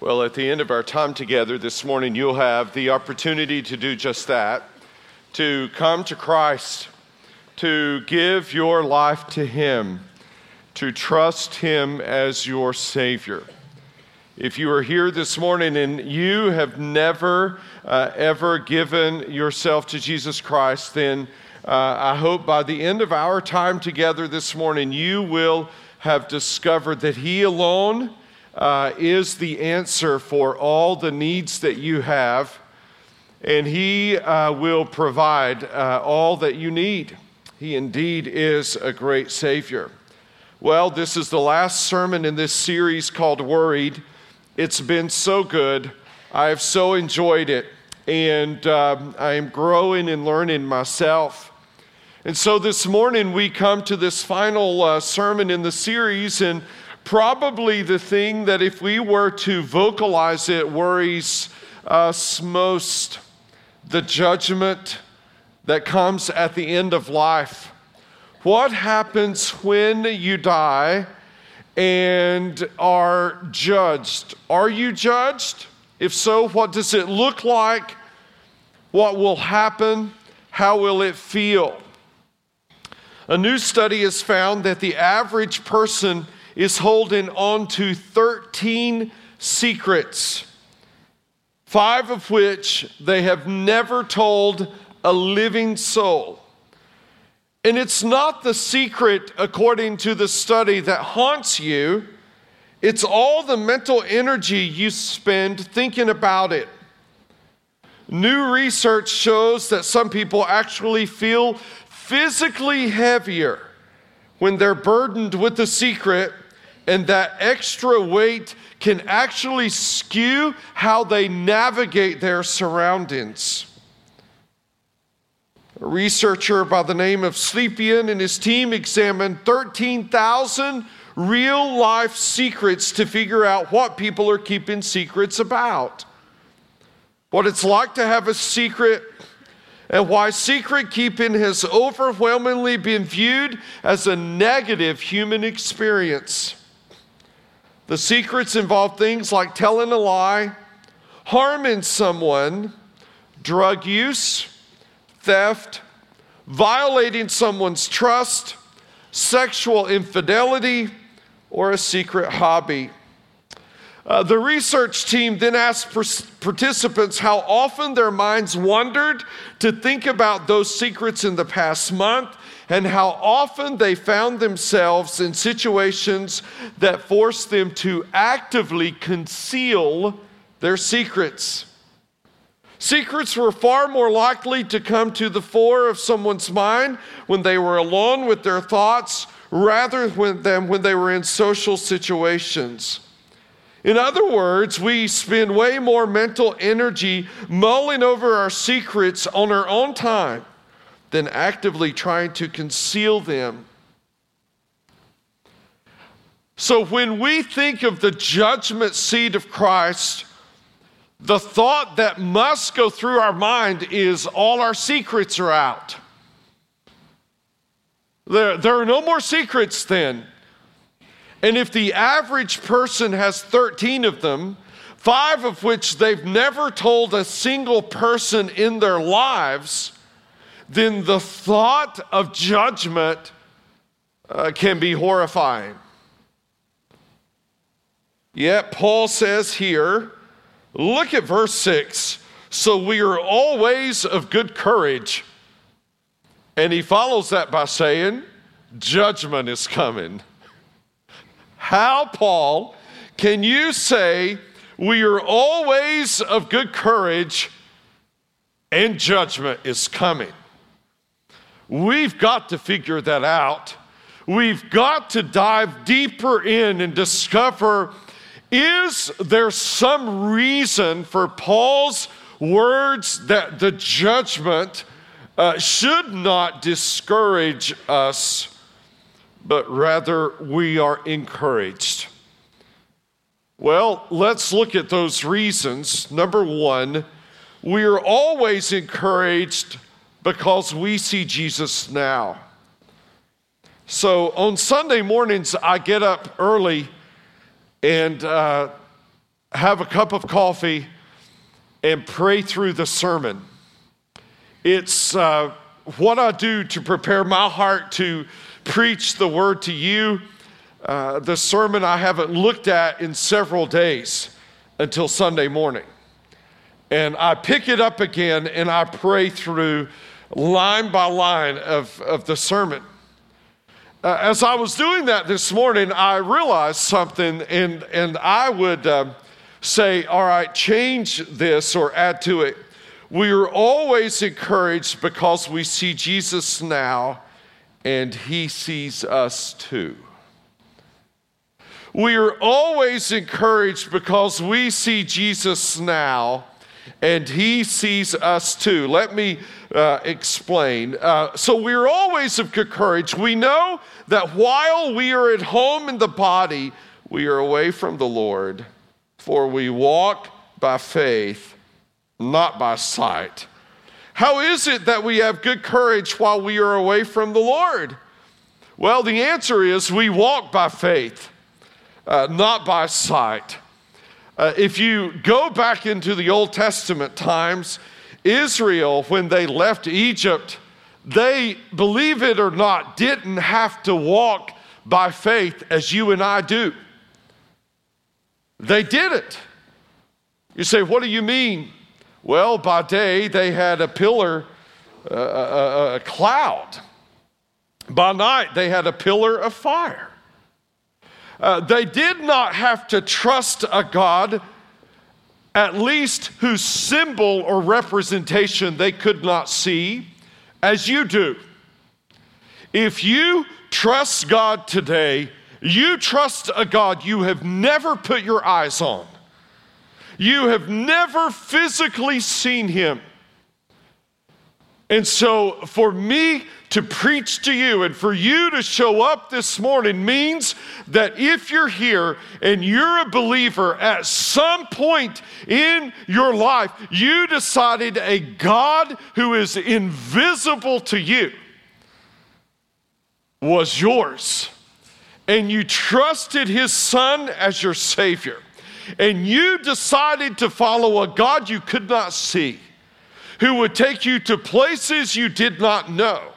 Well, at the end of our time together this morning, you'll have the opportunity to do just that to come to Christ, to give your life to Him, to trust Him as your Savior. If you are here this morning and you have never, uh, ever given yourself to Jesus Christ, then uh, I hope by the end of our time together this morning, you will have discovered that He alone uh, is the answer for all the needs that you have, and He uh, will provide uh, all that you need. He indeed is a great Savior. Well, this is the last sermon in this series called Worried. It's been so good. I have so enjoyed it, and um, I am growing and learning myself. And so this morning we come to this final uh, sermon in the series, and probably the thing that, if we were to vocalize it, worries us most the judgment that comes at the end of life. What happens when you die and are judged? Are you judged? If so, what does it look like? What will happen? How will it feel? A new study has found that the average person is holding on to 13 secrets, five of which they have never told a living soul. And it's not the secret, according to the study, that haunts you. It's all the mental energy you spend thinking about it. New research shows that some people actually feel physically heavier when they're burdened with the secret and that extra weight can actually skew how they navigate their surroundings. A researcher by the name of Slepian and his team examined 13,000 real life secrets to figure out what people are keeping secrets about, what it's like to have a secret, and why secret keeping has overwhelmingly been viewed as a negative human experience. The secrets involve things like telling a lie, harming someone, drug use, theft, violating someone's trust, sexual infidelity, or a secret hobby. Uh, the research team then asked participants how often their minds wandered to think about those secrets in the past month and how often they found themselves in situations that forced them to actively conceal their secrets. Secrets were far more likely to come to the fore of someone's mind when they were alone with their thoughts rather than when they were in social situations. In other words, we spend way more mental energy mulling over our secrets on our own time than actively trying to conceal them. So when we think of the judgment seat of Christ, the thought that must go through our mind is all our secrets are out. There, there are no more secrets then. And if the average person has 13 of them, five of which they've never told a single person in their lives, then the thought of judgment uh, can be horrifying. Yet, Paul says here, look at verse 6 so we are always of good courage. And he follows that by saying, judgment is coming. How, Paul, can you say we are always of good courage and judgment is coming? We've got to figure that out. We've got to dive deeper in and discover is there some reason for Paul's words that the judgment uh, should not discourage us, but rather we are encouraged? Well, let's look at those reasons. Number one, we are always encouraged because we see Jesus now. So on Sunday mornings, I get up early and uh, have a cup of coffee, and pray through the sermon. It's uh, what I do to prepare my heart to preach the word to you. Uh, the sermon I haven't looked at in several days until Sunday morning. And I pick it up again and I pray through line by line of, of the sermon. Uh, as I was doing that this morning, I realized something, and, and I would uh, say, All right, change this or add to it. We are always encouraged because we see Jesus now and he sees us too. We are always encouraged because we see Jesus now and he sees us too. Let me uh, explain. Uh, so we're always of good courage. We know that while we are at home in the body, we are away from the Lord, for we walk by faith, not by sight. How is it that we have good courage while we are away from the Lord? Well, the answer is we walk by faith, uh, not by sight. Uh, if you go back into the Old Testament times, Israel, when they left Egypt, they, believe it or not, didn't have to walk by faith as you and I do. They did it. You say, what do you mean? Well, by day they had a pillar, uh, a, a cloud. By night they had a pillar of fire. Uh, they did not have to trust a God, at least whose symbol or representation they could not see, as you do. If you trust God today, you trust a God you have never put your eyes on. You have never physically seen him. And so, for me to preach to you and for you to show up this morning means that if you're here and you're a believer at some point in your life, you decided a God who is invisible to you was yours. And you trusted his son as your Savior. And you decided to follow a God you could not see who would take you to places you did not know.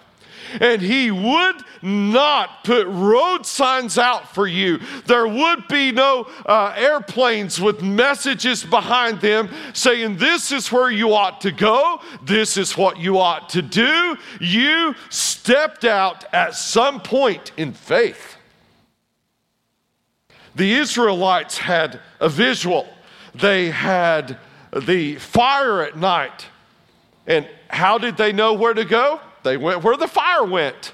And he would not put road signs out for you. There would be no uh, airplanes with messages behind them saying, This is where you ought to go, this is what you ought to do. You stepped out at some point in faith. The Israelites had a visual, they had the fire at night. And how did they know where to go? They went where the fire went.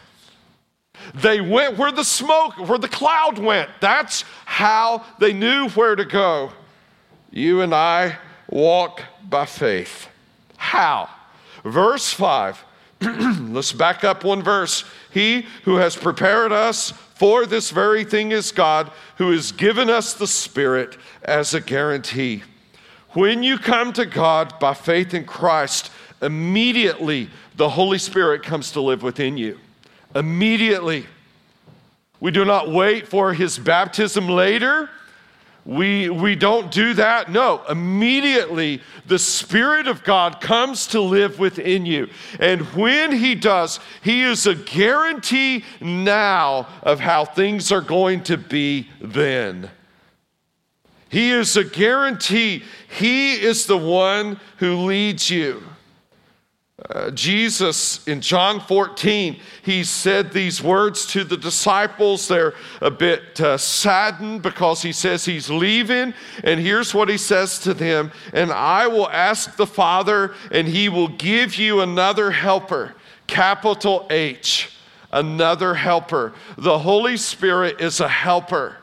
They went where the smoke, where the cloud went. That's how they knew where to go. You and I walk by faith. How? Verse 5. Let's back up one verse. He who has prepared us for this very thing is God, who has given us the Spirit as a guarantee. When you come to God by faith in Christ, immediately the Holy Spirit comes to live within you. Immediately. We do not wait for his baptism later. We, we don't do that. No, immediately the Spirit of God comes to live within you. And when He does, He is a guarantee now of how things are going to be then. He is a guarantee. He is the one who leads you. Uh, Jesus in John 14, he said these words to the disciples. They're a bit uh, saddened because he says he's leaving. And here's what he says to them And I will ask the Father, and he will give you another helper, capital H, another helper. The Holy Spirit is a helper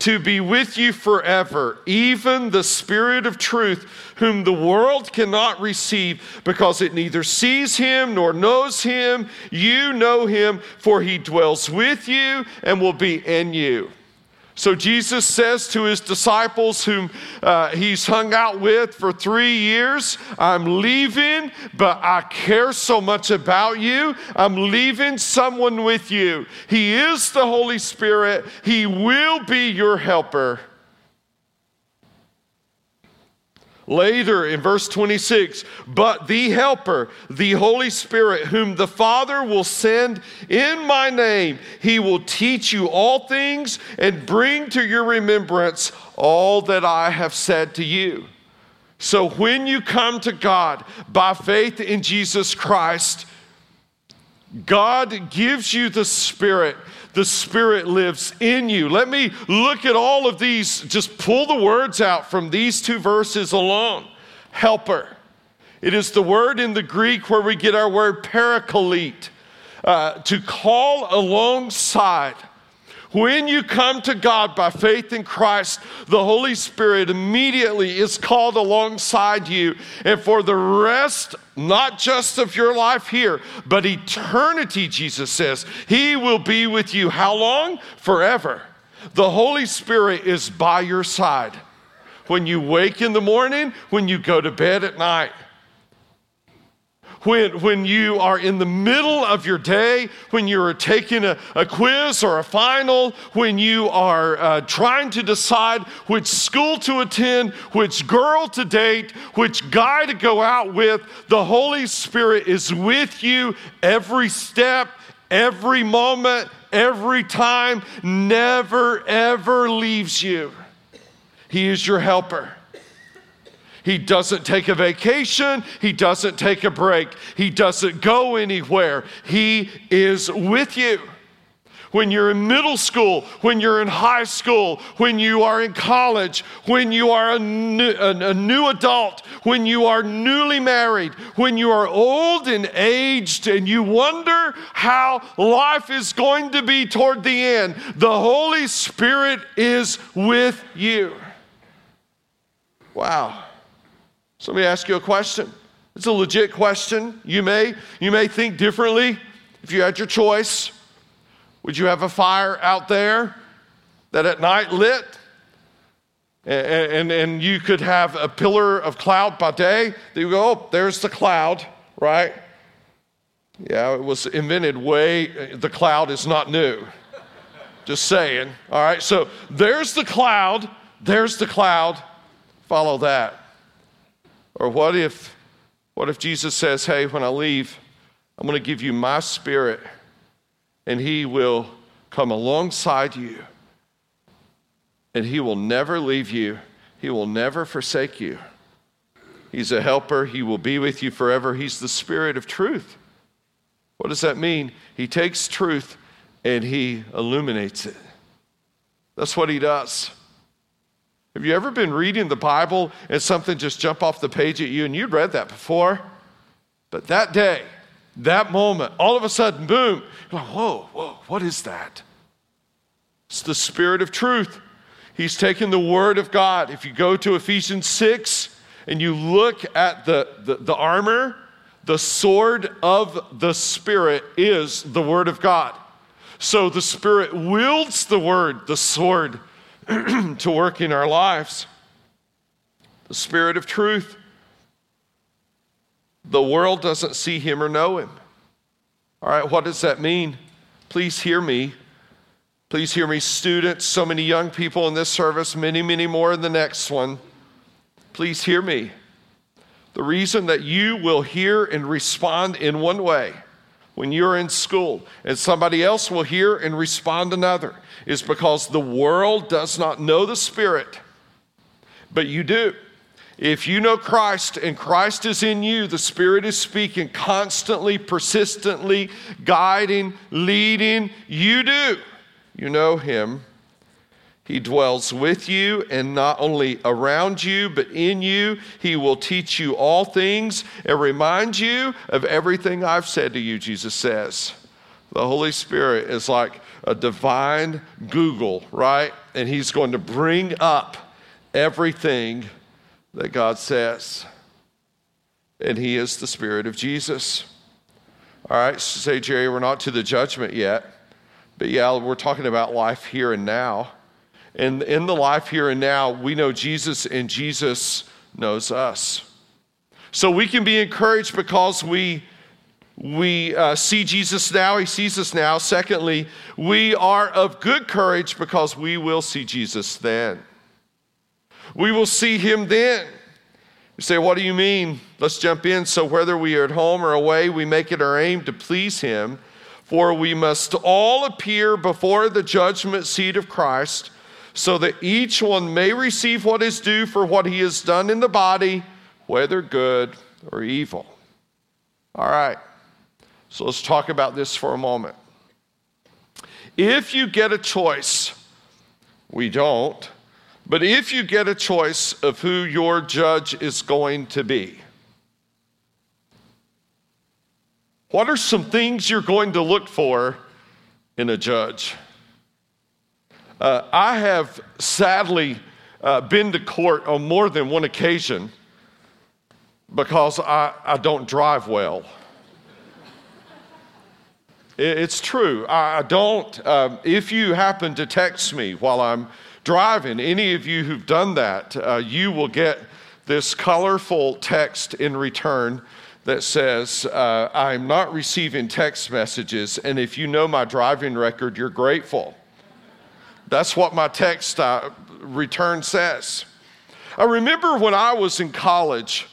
to be with you forever, even the Spirit of truth, whom the world cannot receive because it neither sees him nor knows him. You know him, for he dwells with you and will be in you. So Jesus says to his disciples, whom uh, he's hung out with for three years, I'm leaving, but I care so much about you. I'm leaving someone with you. He is the Holy Spirit, He will be your helper. Later in verse 26, but the Helper, the Holy Spirit, whom the Father will send in my name, he will teach you all things and bring to your remembrance all that I have said to you. So when you come to God by faith in Jesus Christ, God gives you the Spirit the Spirit lives in you. Let me look at all of these, just pull the words out from these two verses alone. Helper. It is the word in the Greek where we get our word parakalete, uh, to call alongside. When you come to God by faith in Christ, the Holy Spirit immediately is called alongside you. And for the rest, not just of your life here, but eternity, Jesus says, He will be with you. How long? Forever. The Holy Spirit is by your side. When you wake in the morning, when you go to bed at night when, when you are in the middle of your day, when you're taking a, a quiz or a final, when you are uh, trying to decide which school to attend, which girl to date, which guy to go out with, the Holy Spirit is with you every step, every moment, every time, never, ever leaves you. He is your helper. He doesn't take a vacation. He doesn't take a break. He doesn't go anywhere. He is with you. When you're in middle school, when you're in high school, when you are in college, when you are a new, a, a new adult, when you are newly married, when you are old and aged and you wonder how life is going to be toward the end, the Holy Spirit is with you. Wow. So let me ask you a question. It's a legit question. You may, you may think differently if you had your choice. Would you have a fire out there that at night lit? And, and, and you could have a pillar of cloud by day that you go, oh, there's the cloud, right? Yeah, it was invented way, the cloud is not new. Just saying. All right, so there's the cloud, there's the cloud, follow that. Or what if, what if Jesus says, hey, when I leave, I'm going to give you my spirit and he will come alongside you and he will never leave you, he will never forsake you. He's a helper, he will be with you forever. He's the spirit of truth. What does that mean? He takes truth and he illuminates it. That's what he does. Have you ever been reading the Bible and something just jump off the page at you and you'd read that before? But that day, that moment, all of a sudden, boom, you're like, whoa, whoa, what is that? It's the Spirit of truth. He's taken the Word of God. If you go to Ephesians 6 and you look at the, the, the armor, the sword of the Spirit is the Word of God. So the Spirit wields the Word, the sword to work in our lives. The Spirit of truth. The world doesn't see him or know him. All right, what does that mean? Please hear me. Please hear me, students, so many young people in this service, many, many more in the next one. Please hear me. The reason that you will hear and respond in one way when you're in school and somebody else will hear and respond another is because the world does not know the Spirit, but you do. If you know Christ and Christ is in you, the Spirit is speaking constantly, persistently, guiding, leading. You do. You know Him. He dwells with you and not only around you, but in you. He will teach you all things and remind you of everything I've said to you, Jesus says. The Holy Spirit is like a divine Google, right? And he's going to bring up everything that God says. And he is the Spirit of Jesus. All right, say, Jerry, we're not to the judgment yet. But yeah, we're talking about life here and now. And in the life here and now, we know Jesus and Jesus knows us. So we can be encouraged because we we uh, see Jesus now, he sees us now. Secondly, we are of good courage because we will see Jesus then. We will see him then. You say, What do you mean? Let's jump in. So, whether we are at home or away, we make it our aim to please Him, for we must all appear before the judgment seat of Christ, so that each one may receive what is due for what he has done in the body, whether good or evil. All right, so let's talk about this for a moment. If you get a choice, we don't, but if you get a choice of who your judge is going to be, what are some things you're going to look for in a judge? Uh, I have sadly uh, been to court on more than one occasion because I, I don't drive well. It's true. I don't. Um, if you happen to text me while I'm driving, any of you who've done that, uh, you will get this colorful text in return that says, uh, I'm not receiving text messages, and if you know my driving record, you're grateful. That's what my text uh, return says. I remember when I was in college,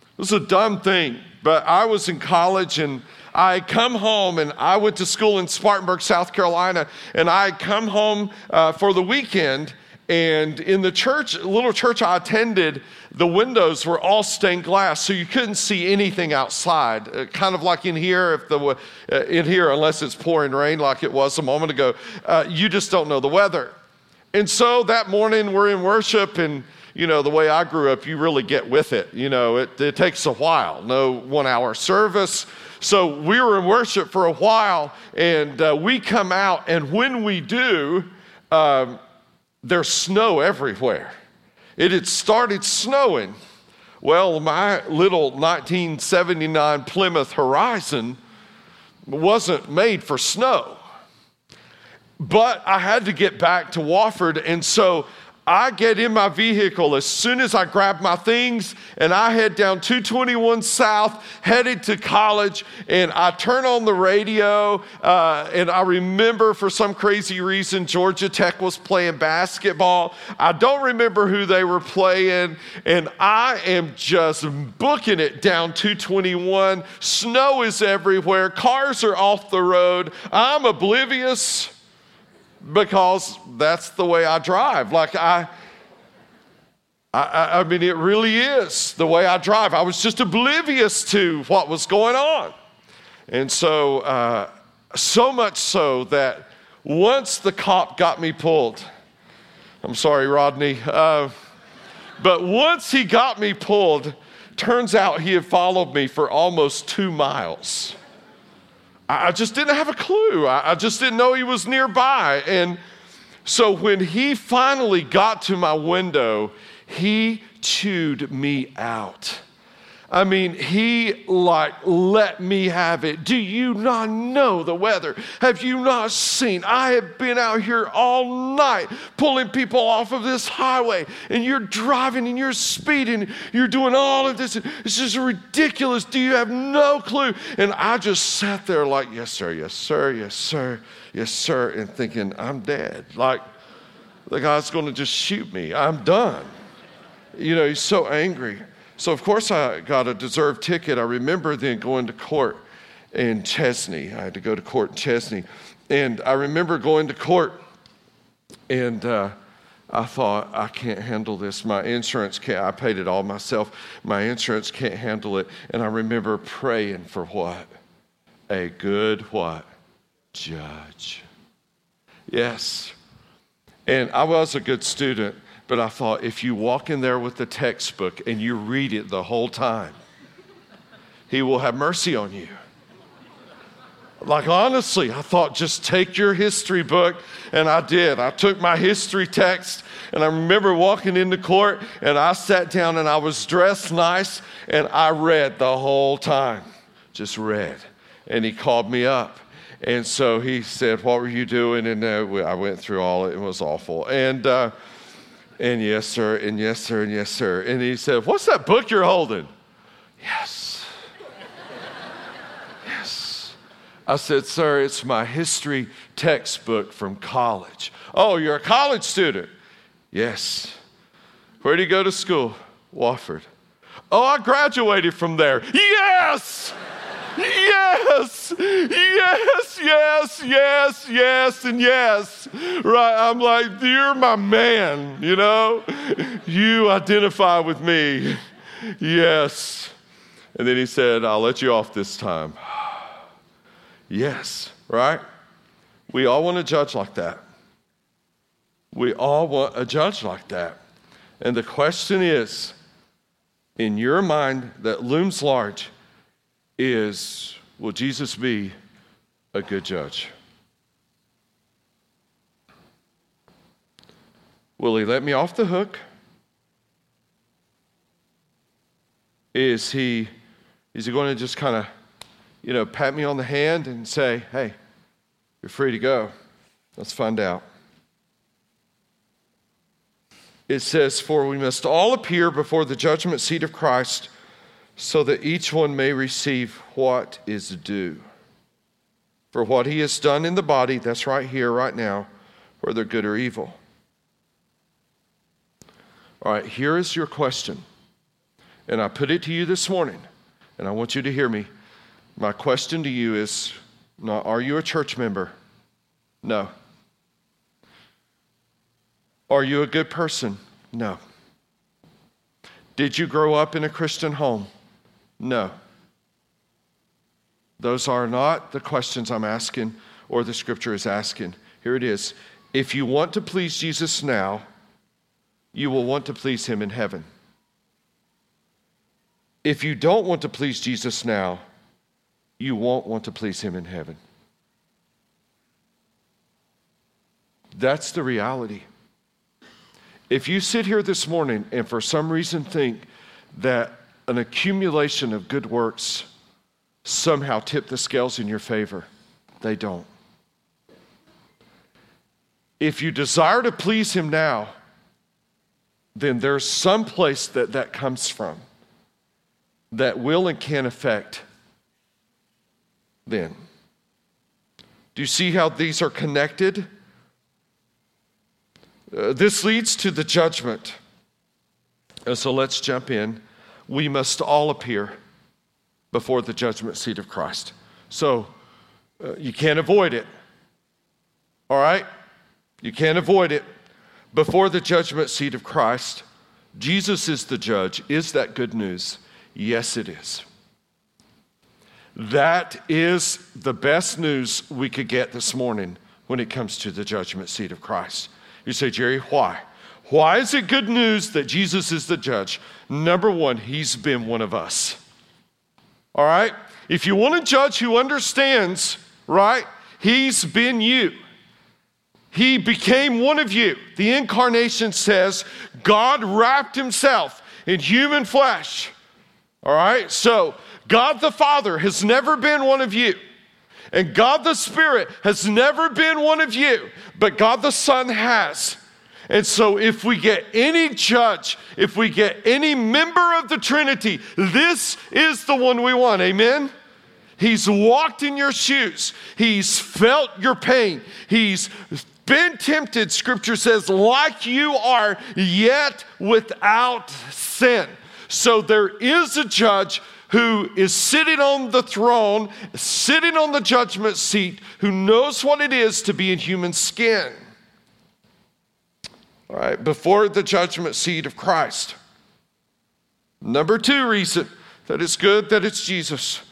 it was a dumb thing, but I was in college and I come home and I went to school in Spartanburg, South Carolina, and I come home uh, for the weekend. And in the church, little church I attended, the windows were all stained glass, so you couldn't see anything outside. Uh, kind of like in here, if the uh, in here, unless it's pouring rain like it was a moment ago, uh, you just don't know the weather. And so that morning we're in worship, and you know, the way I grew up, you really get with it. You know, it, it takes a while, no one hour service. So we were in worship for a while, and uh, we come out, and when we do, um, there's snow everywhere. It had started snowing. Well, my little 1979 Plymouth Horizon wasn't made for snow. But I had to get back to Wofford, and so I get in my vehicle as soon as I grab my things and I head down 221 South, headed to college, and I turn on the radio. Uh, and I remember for some crazy reason, Georgia Tech was playing basketball. I don't remember who they were playing, and I am just booking it down 221. Snow is everywhere, cars are off the road. I'm oblivious because that's the way I drive. Like I, I, I mean, it really is the way I drive. I was just oblivious to what was going on. And so, uh, so much so that once the cop got me pulled, I'm sorry, Rodney, uh, but once he got me pulled, turns out he had followed me for almost two miles. I just didn't have a clue. I just didn't know he was nearby. And so when he finally got to my window, he chewed me out. I mean, he like let me have it. Do you not know the weather? Have you not seen? I have been out here all night pulling people off of this highway, and you're driving and you're speeding, you're doing all of this. It's just ridiculous. Do you have no clue? And I just sat there like, yes, sir, yes, sir, yes, sir, yes, sir, and thinking, I'm dead. Like the guy's going to just shoot me. I'm done. You know, he's so angry. So, of course, I got a deserved ticket. I remember then going to court in Chesnee. I had to go to court in Chesnee. And I remember going to court, and uh, I thought, I can't handle this. My insurance can't, I paid it all myself. My insurance can't handle it. And I remember praying for what? A good what? Judge. Yes. And I was a good student. But I thought if you walk in there with the textbook and you read it the whole time, He will have mercy on you. Like, honestly, I thought just take your history book, and I did. I took my history text, and I remember walking into court, and I sat down and I was dressed nice, and I read the whole time. Just read. And he called me up. And so he said, What were you doing? And uh, I went through all it. It was awful. And, uh, and yes, sir, and yes, sir, and yes, sir. And he said, What's that book you're holding? Yes. yes. I said, Sir, it's my history textbook from college. Oh, you're a college student? Yes. Where do you go to school? Wofford. Oh, I graduated from there. Yes! Yes, yes, yes, yes, yes, and yes. Right? I'm like, you're my man, you know? You identify with me. Yes. And then he said, I'll let you off this time. yes, right? We all want a judge like that. We all want a judge like that. And the question is, in your mind that looms large, is will Jesus be a good judge? Will he let me off the hook? Is he is he going to just kind of you know pat me on the hand and say, "Hey, you're free to go." Let's find out. It says, For we must all appear before the judgment seat of Christ so that each one may receive what is due. For what he has done in the body, that's right here, right now, whether good or evil. All right, here is your question. And I put it to you this morning, and I want you to hear me. My question to you is not, are you a church member? No. Are you a good person? No. Did you grow up in a Christian home? No. Those are not the questions I'm asking or the scripture is asking. Here it is. If you want to please Jesus now, you will want to please him in heaven. If you don't want to please Jesus now, you won't want to please him in heaven. That's the reality. If you sit here this morning and for some reason think that an accumulation of good works somehow tip the scales in your favor. They don't. If you desire to please Him now, then there's some place that that comes from that will and can affect then. Do you see how these are connected? Uh, this leads to the judgment. And so let's jump in we must all appear before the judgment seat of Christ. So uh, you can't avoid it. All right? You can't avoid it. Before the judgment seat of Christ, Jesus is the judge. Is that good news? Yes, it is. That is the best news we could get this morning when it comes to the judgment seat of Christ. You say, Jerry, why? Why is it good news that Jesus is the judge? Number one, he's been one of us. All right? If you want a judge who understands, right, he's been you. He became one of you. The incarnation says God wrapped himself in human flesh. All right? So, God the Father has never been one of you. And God the Spirit has never been one of you, but God the Son has. And so, if we get any judge, if we get any member of the Trinity, this is the one we want. Amen? He's walked in your shoes, He's felt your pain, He's been tempted, Scripture says, like you are, yet without sin. So, there is a judge who is sitting on the throne, sitting on the judgment seat, who knows what it is to be in human skin all right, before the judgment seat of Christ. Number two reason that it's good that it's Jesus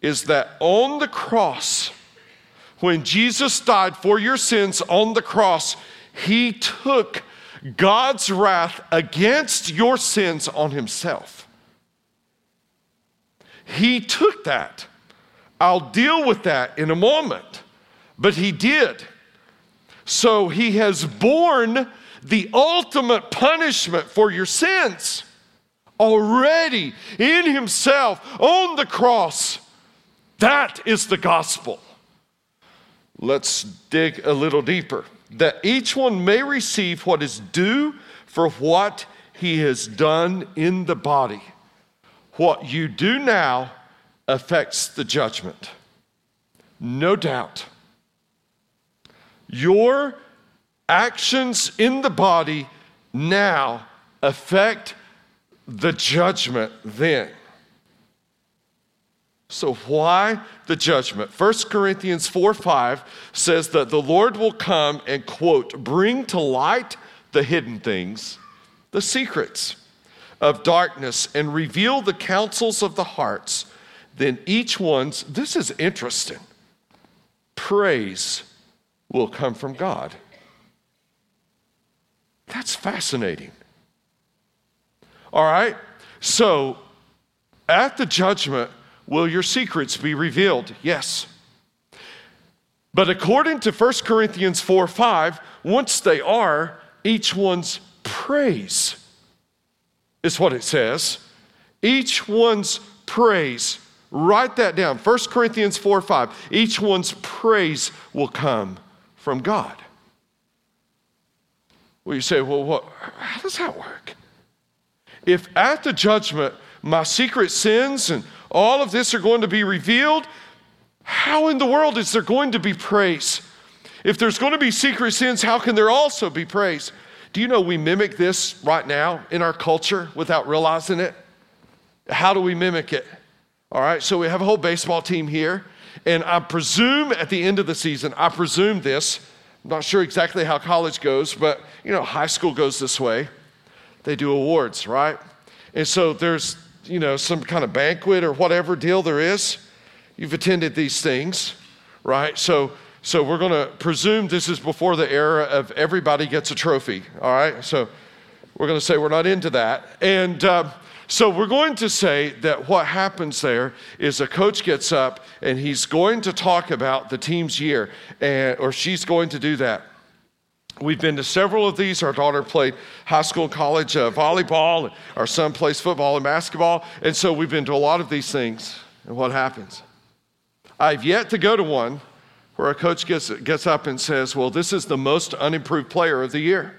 is that on the cross, when Jesus died for your sins on the cross, he took God's wrath against your sins on himself. He took that. I'll deal with that in a moment, but he did. So he has borne the ultimate punishment for your sins already in Himself on the cross. That is the gospel. Let's dig a little deeper. That each one may receive what is due for what he has done in the body. What you do now affects the judgment. No doubt. Your actions in the body now affect the judgment then. So, why the judgment? 1 Corinthians 4 5 says that the Lord will come and, quote, bring to light the hidden things, the secrets of darkness, and reveal the counsels of the hearts. Then each one's, this is interesting, praise will come from God. That's fascinating. All right? So, at the judgment, will your secrets be revealed? Yes. But according to 1 Corinthians 4 5, once they are, each one's praise is what it says. Each one's praise. Write that down. 1 Corinthians 4 5. Each one's praise will come from God. Well, you say, well, what, how does that work? If at the judgment my secret sins and all of this are going to be revealed, how in the world is there going to be praise? If there's going to be secret sins, how can there also be praise? Do you know we mimic this right now in our culture without realizing it? How do we mimic it? All right, so we have a whole baseball team here, and I presume at the end of the season, I presume this, I'm not sure exactly how college goes, but you know, high school goes this way. They do awards, right? And so there's, you know, some kind of banquet or whatever deal there is. You've attended these things, right? So so we're going to presume this is before the era of everybody gets a trophy, all right? So we're going to say we're not into that. And uh, so we're going to say that what happens there is a coach gets up and he's going to talk about the team's year, and, or she's going to do that. We've been to several of these. Our daughter played high school and college uh, volleyball. Our son plays football and basketball. And so we've been to a lot of these things. And what happens? I've yet to go to one where a coach gets, gets up and says, Well, this is the most unimproved player of the year.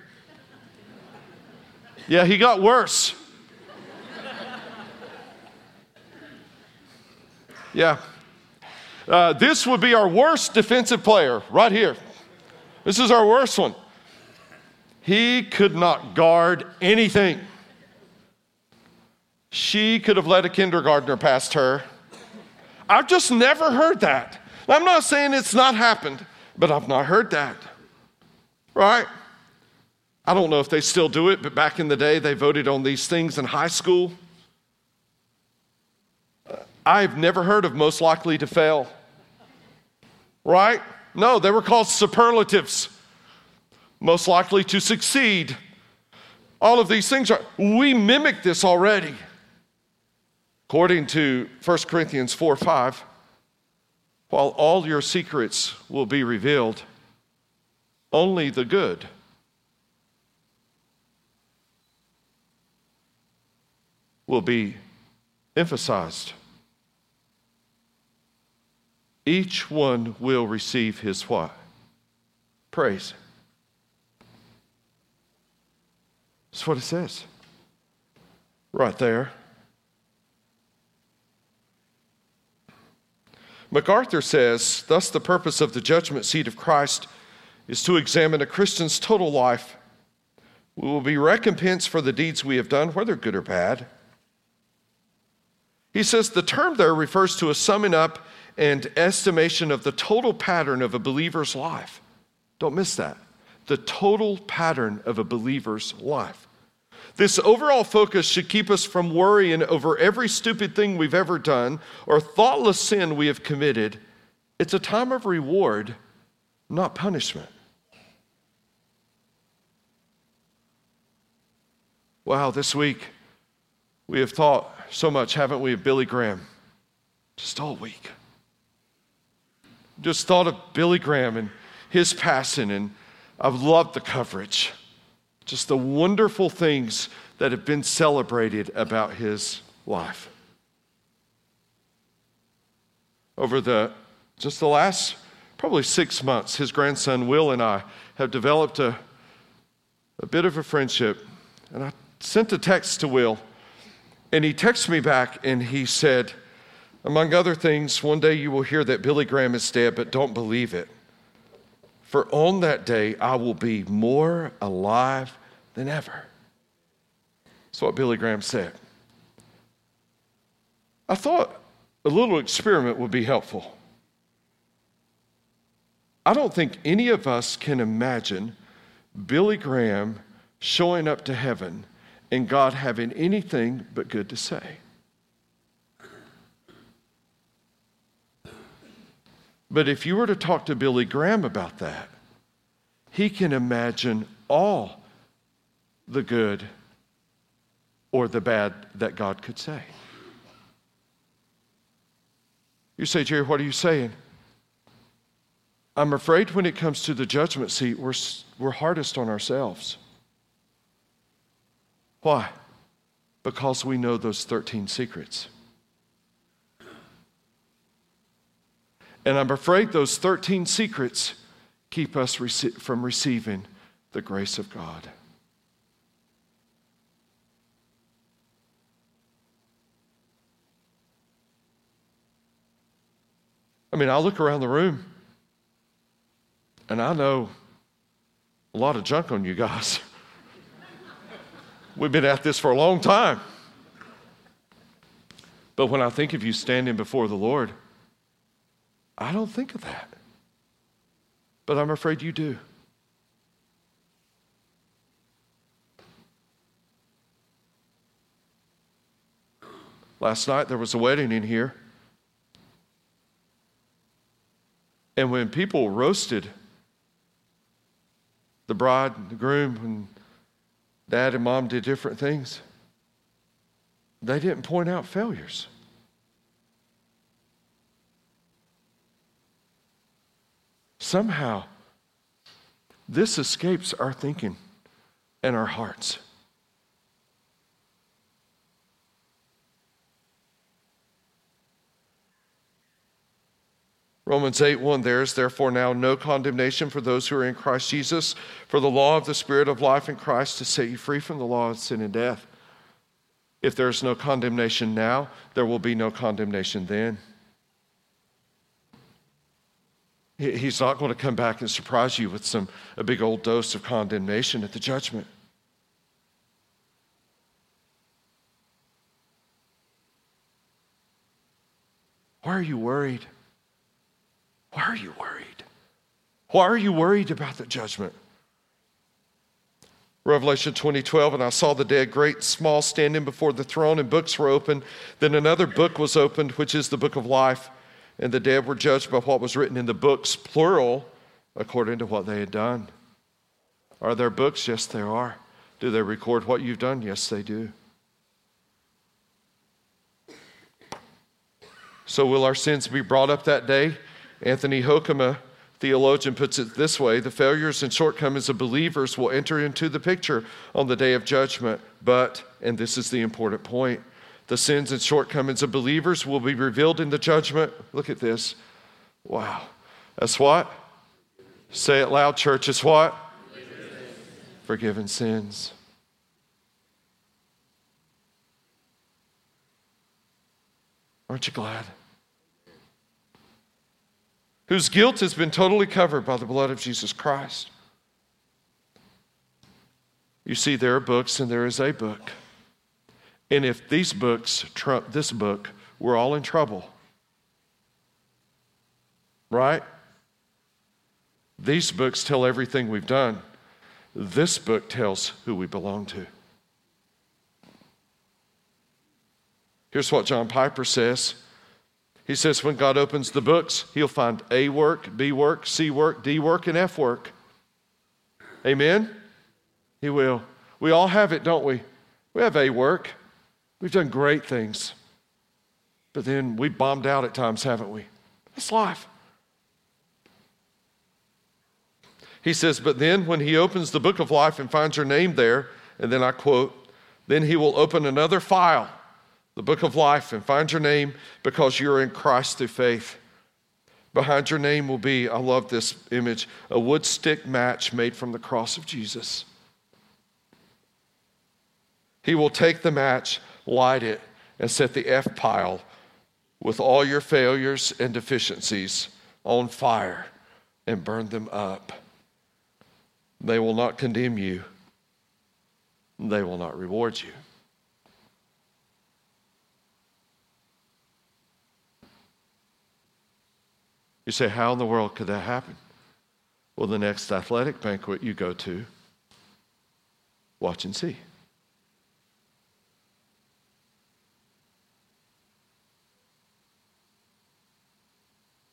yeah, he got worse. Yeah. Uh, this would be our worst defensive player right here. This is our worst one. He could not guard anything. She could have let a kindergartner past her. I've just never heard that. I'm not saying it's not happened, but I've not heard that. Right? I don't know if they still do it, but back in the day, they voted on these things in high school. I've never heard of most likely to fail. Right? No, they were called superlatives. Most likely to succeed. All of these things are, we mimic this already. According to 1 Corinthians 4 5, while all your secrets will be revealed, only the good will be emphasized. Each one will receive his what? Praise. That's what it says. Right there. MacArthur says, Thus, the purpose of the judgment seat of Christ is to examine a Christian's total life. We will be recompensed for the deeds we have done, whether good or bad. He says the term there refers to a summing up and estimation of the total pattern of a believer's life. Don't miss that. The total pattern of a believer's life. This overall focus should keep us from worrying over every stupid thing we've ever done or thoughtless sin we have committed. It's a time of reward, not punishment. Wow, this week we have thought so much, haven't we, of Billy Graham? Just all week. Just thought of Billy Graham and his passing, and I've loved the coverage just the wonderful things that have been celebrated about his life. Over the just the last probably six months, his grandson Will and I have developed a, a bit of a friendship. And I sent a text to Will, and he texted me back and he said, among other things, one day you will hear that Billy Graham is dead, but don't believe it. For on that day I will be more alive than ever. That's what Billy Graham said. I thought a little experiment would be helpful. I don't think any of us can imagine Billy Graham showing up to heaven and God having anything but good to say. But if you were to talk to Billy Graham about that, he can imagine all the good or the bad that God could say. You say, Jerry, what are you saying? I'm afraid when it comes to the judgment seat, we're, we're hardest on ourselves. Why? Because we know those 13 secrets. And I'm afraid those 13 secrets keep us rece- from receiving the grace of God. I mean, I look around the room and I know a lot of junk on you guys. We've been at this for a long time. But when I think of you standing before the Lord, I don't think of that. But I'm afraid you do. Last night there was a wedding in here. And when people roasted the bride and the groom, and dad and mom did different things, they didn't point out failures. Somehow, this escapes our thinking and our hearts. Romans 8 1 There is therefore now no condemnation for those who are in Christ Jesus, for the law of the Spirit of life in Christ to set you free from the law of sin and death. If there is no condemnation now, there will be no condemnation then. He's not going to come back and surprise you with some a big old dose of condemnation at the judgment. Why are you worried? Why are you worried? Why are you worried about the judgment? Revelation 2012, and I saw the dead, great small, standing before the throne, and books were opened. Then another book was opened, which is the book of life. And the dead were judged by what was written in the books, plural, according to what they had done. Are there books? Yes, there are. Do they record what you've done? Yes, they do. So, will our sins be brought up that day? Anthony Hoekema, theologian, puts it this way the failures and shortcomings of believers will enter into the picture on the day of judgment. But, and this is the important point, the sins and shortcomings of believers will be revealed in the judgment. Look at this. Wow. That's what? Say it loud, church. It's what? Forgiven sins. Aren't you glad? Whose guilt has been totally covered by the blood of Jesus Christ. You see, there are books and there is a book. And if these books trump this book, we're all in trouble. Right? These books tell everything we've done. This book tells who we belong to. Here's what John Piper says. He says, when God opens the books, he'll find A work, B work, C work, D work, and F work. Amen? He will. We all have it, don't we? We have A work. We've done great things. But then we bombed out at times, haven't we? That's life. He says, But then when he opens the book of life and finds your name there, and then I quote, then he will open another file, the book of life, and find your name because you're in Christ through faith. Behind your name will be, I love this image, a wood stick match made from the cross of Jesus. He will take the match light it, and set the F pile with all your failures and deficiencies on fire and burn them up. They will not condemn you, they will not reward you. You say, How in the world could that happen? Well, the next athletic banquet you go to, watch and see.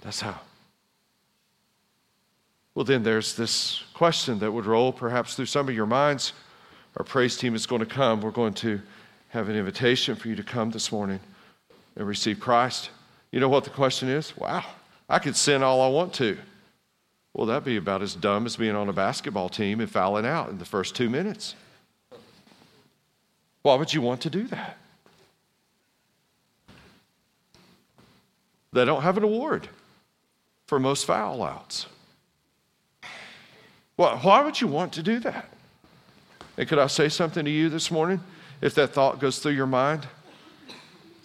That's how. Well, then there's this question that would roll perhaps through some of your minds. Our praise team is going to come. We're going to have an invitation for you to come this morning and receive Christ. You know what the question is? Wow, I could sin all I want to. Well, that'd be about as dumb as being on a basketball team and fouling out in the first two minutes. Why would you want to do that? They don't have an award for most foul outs. Well, why would you want to do that? And could I say something to you this morning? If that thought goes through your mind,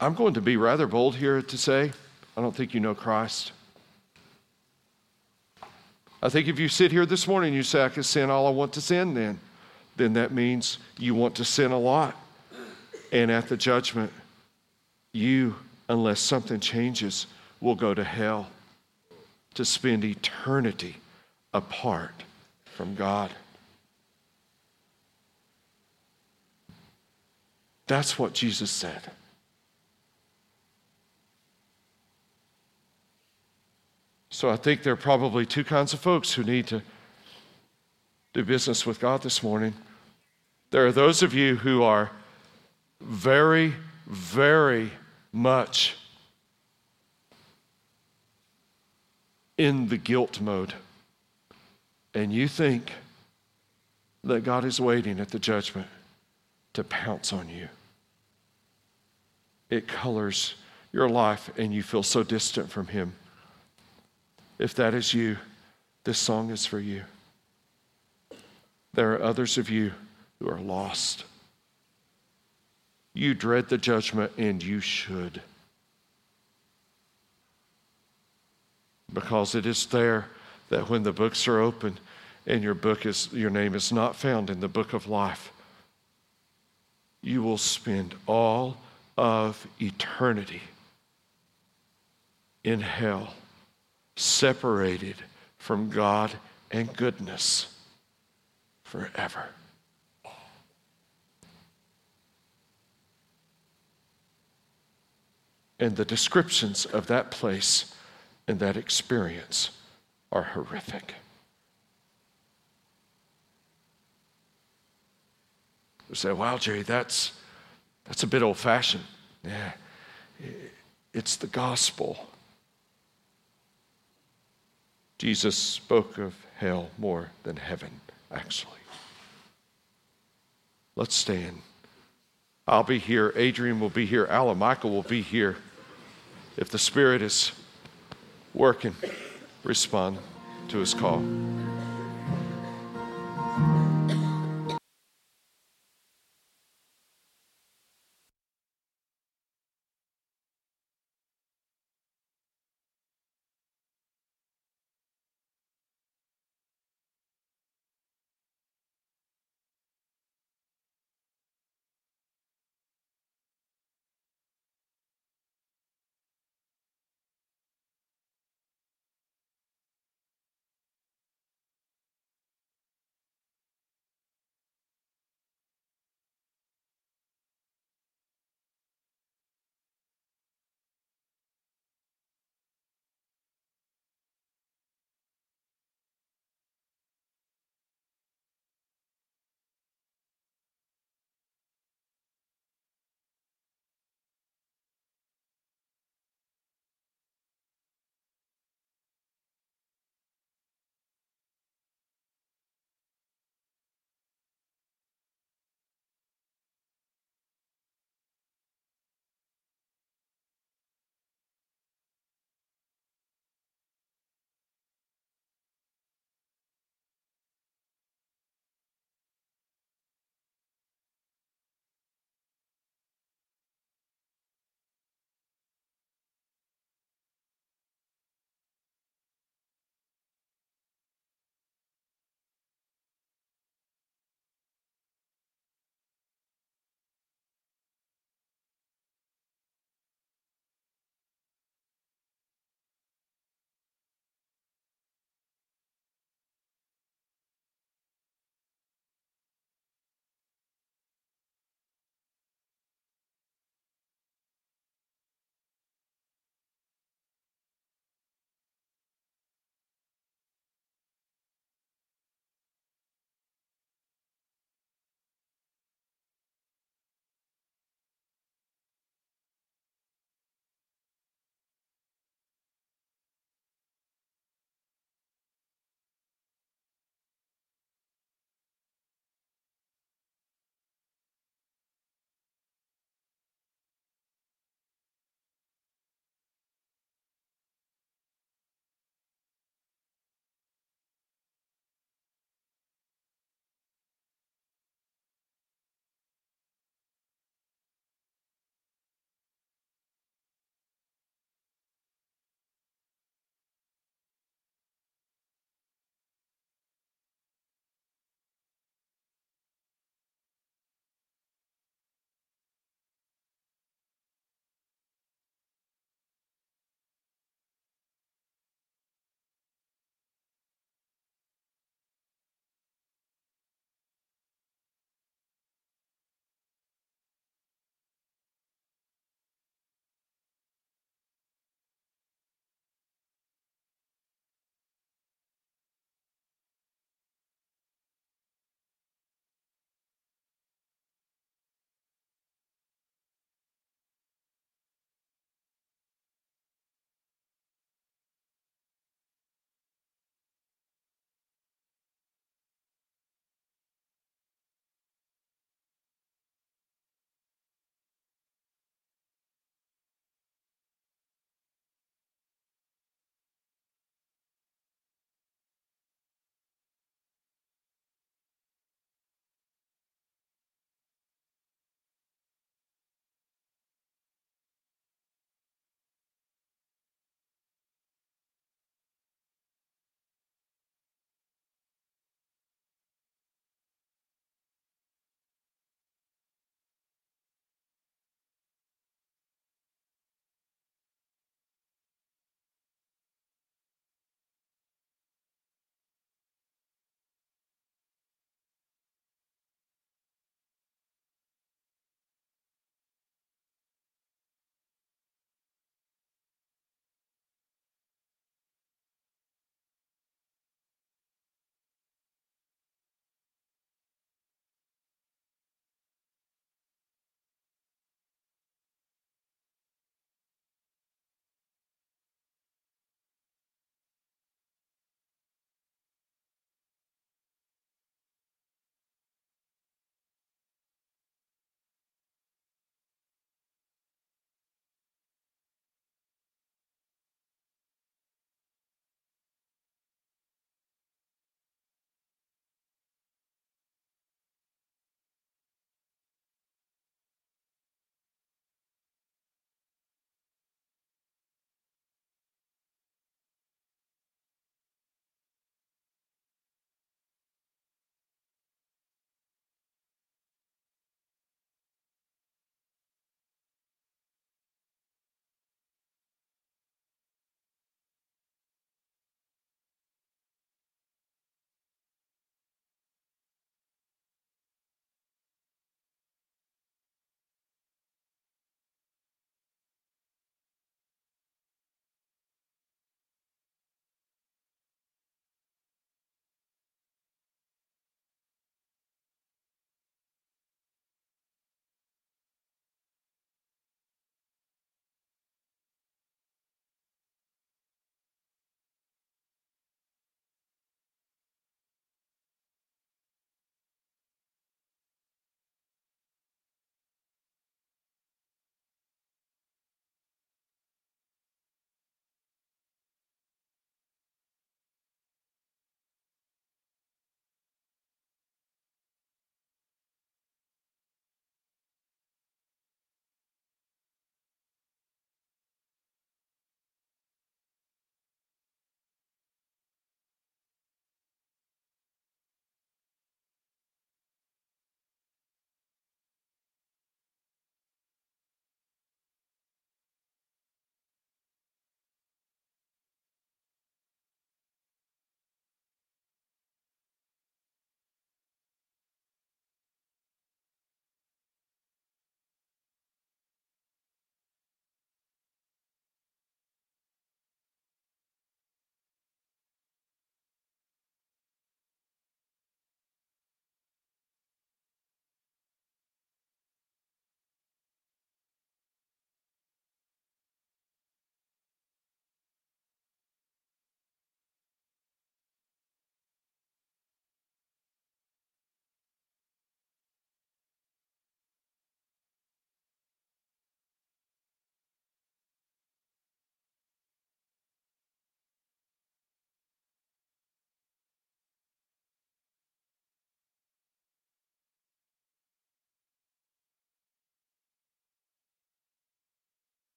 I'm going to be rather bold here to say, I don't think you know Christ. I think if you sit here this morning and you say, I can sin all I want to sin, then, then that means you want to sin a lot. And at the judgment, you, unless something changes, will go to hell to spend eternity apart from God. That's what Jesus said. So I think there are probably two kinds of folks who need to do business with God this morning. There are those of you who are very, very much in the guilt mode. And you think that God is waiting at the judgment to pounce on you. It colors your life, and you feel so distant from Him. If that is you, this song is for you. There are others of you who are lost. You dread the judgment, and you should. Because it is there that when the books are open and your book is your name is not found in the book of life, you will spend all of eternity in hell separated from God and goodness forever. And the descriptions of that place and that experience are horrific. You say, wow, Jerry, that's, that's a bit old fashioned. Yeah, it's the gospel. Jesus spoke of hell more than heaven, actually. Let's stand. I'll be here. Adrian will be here. Alan Michael will be here. If the Spirit is working, respond to his call.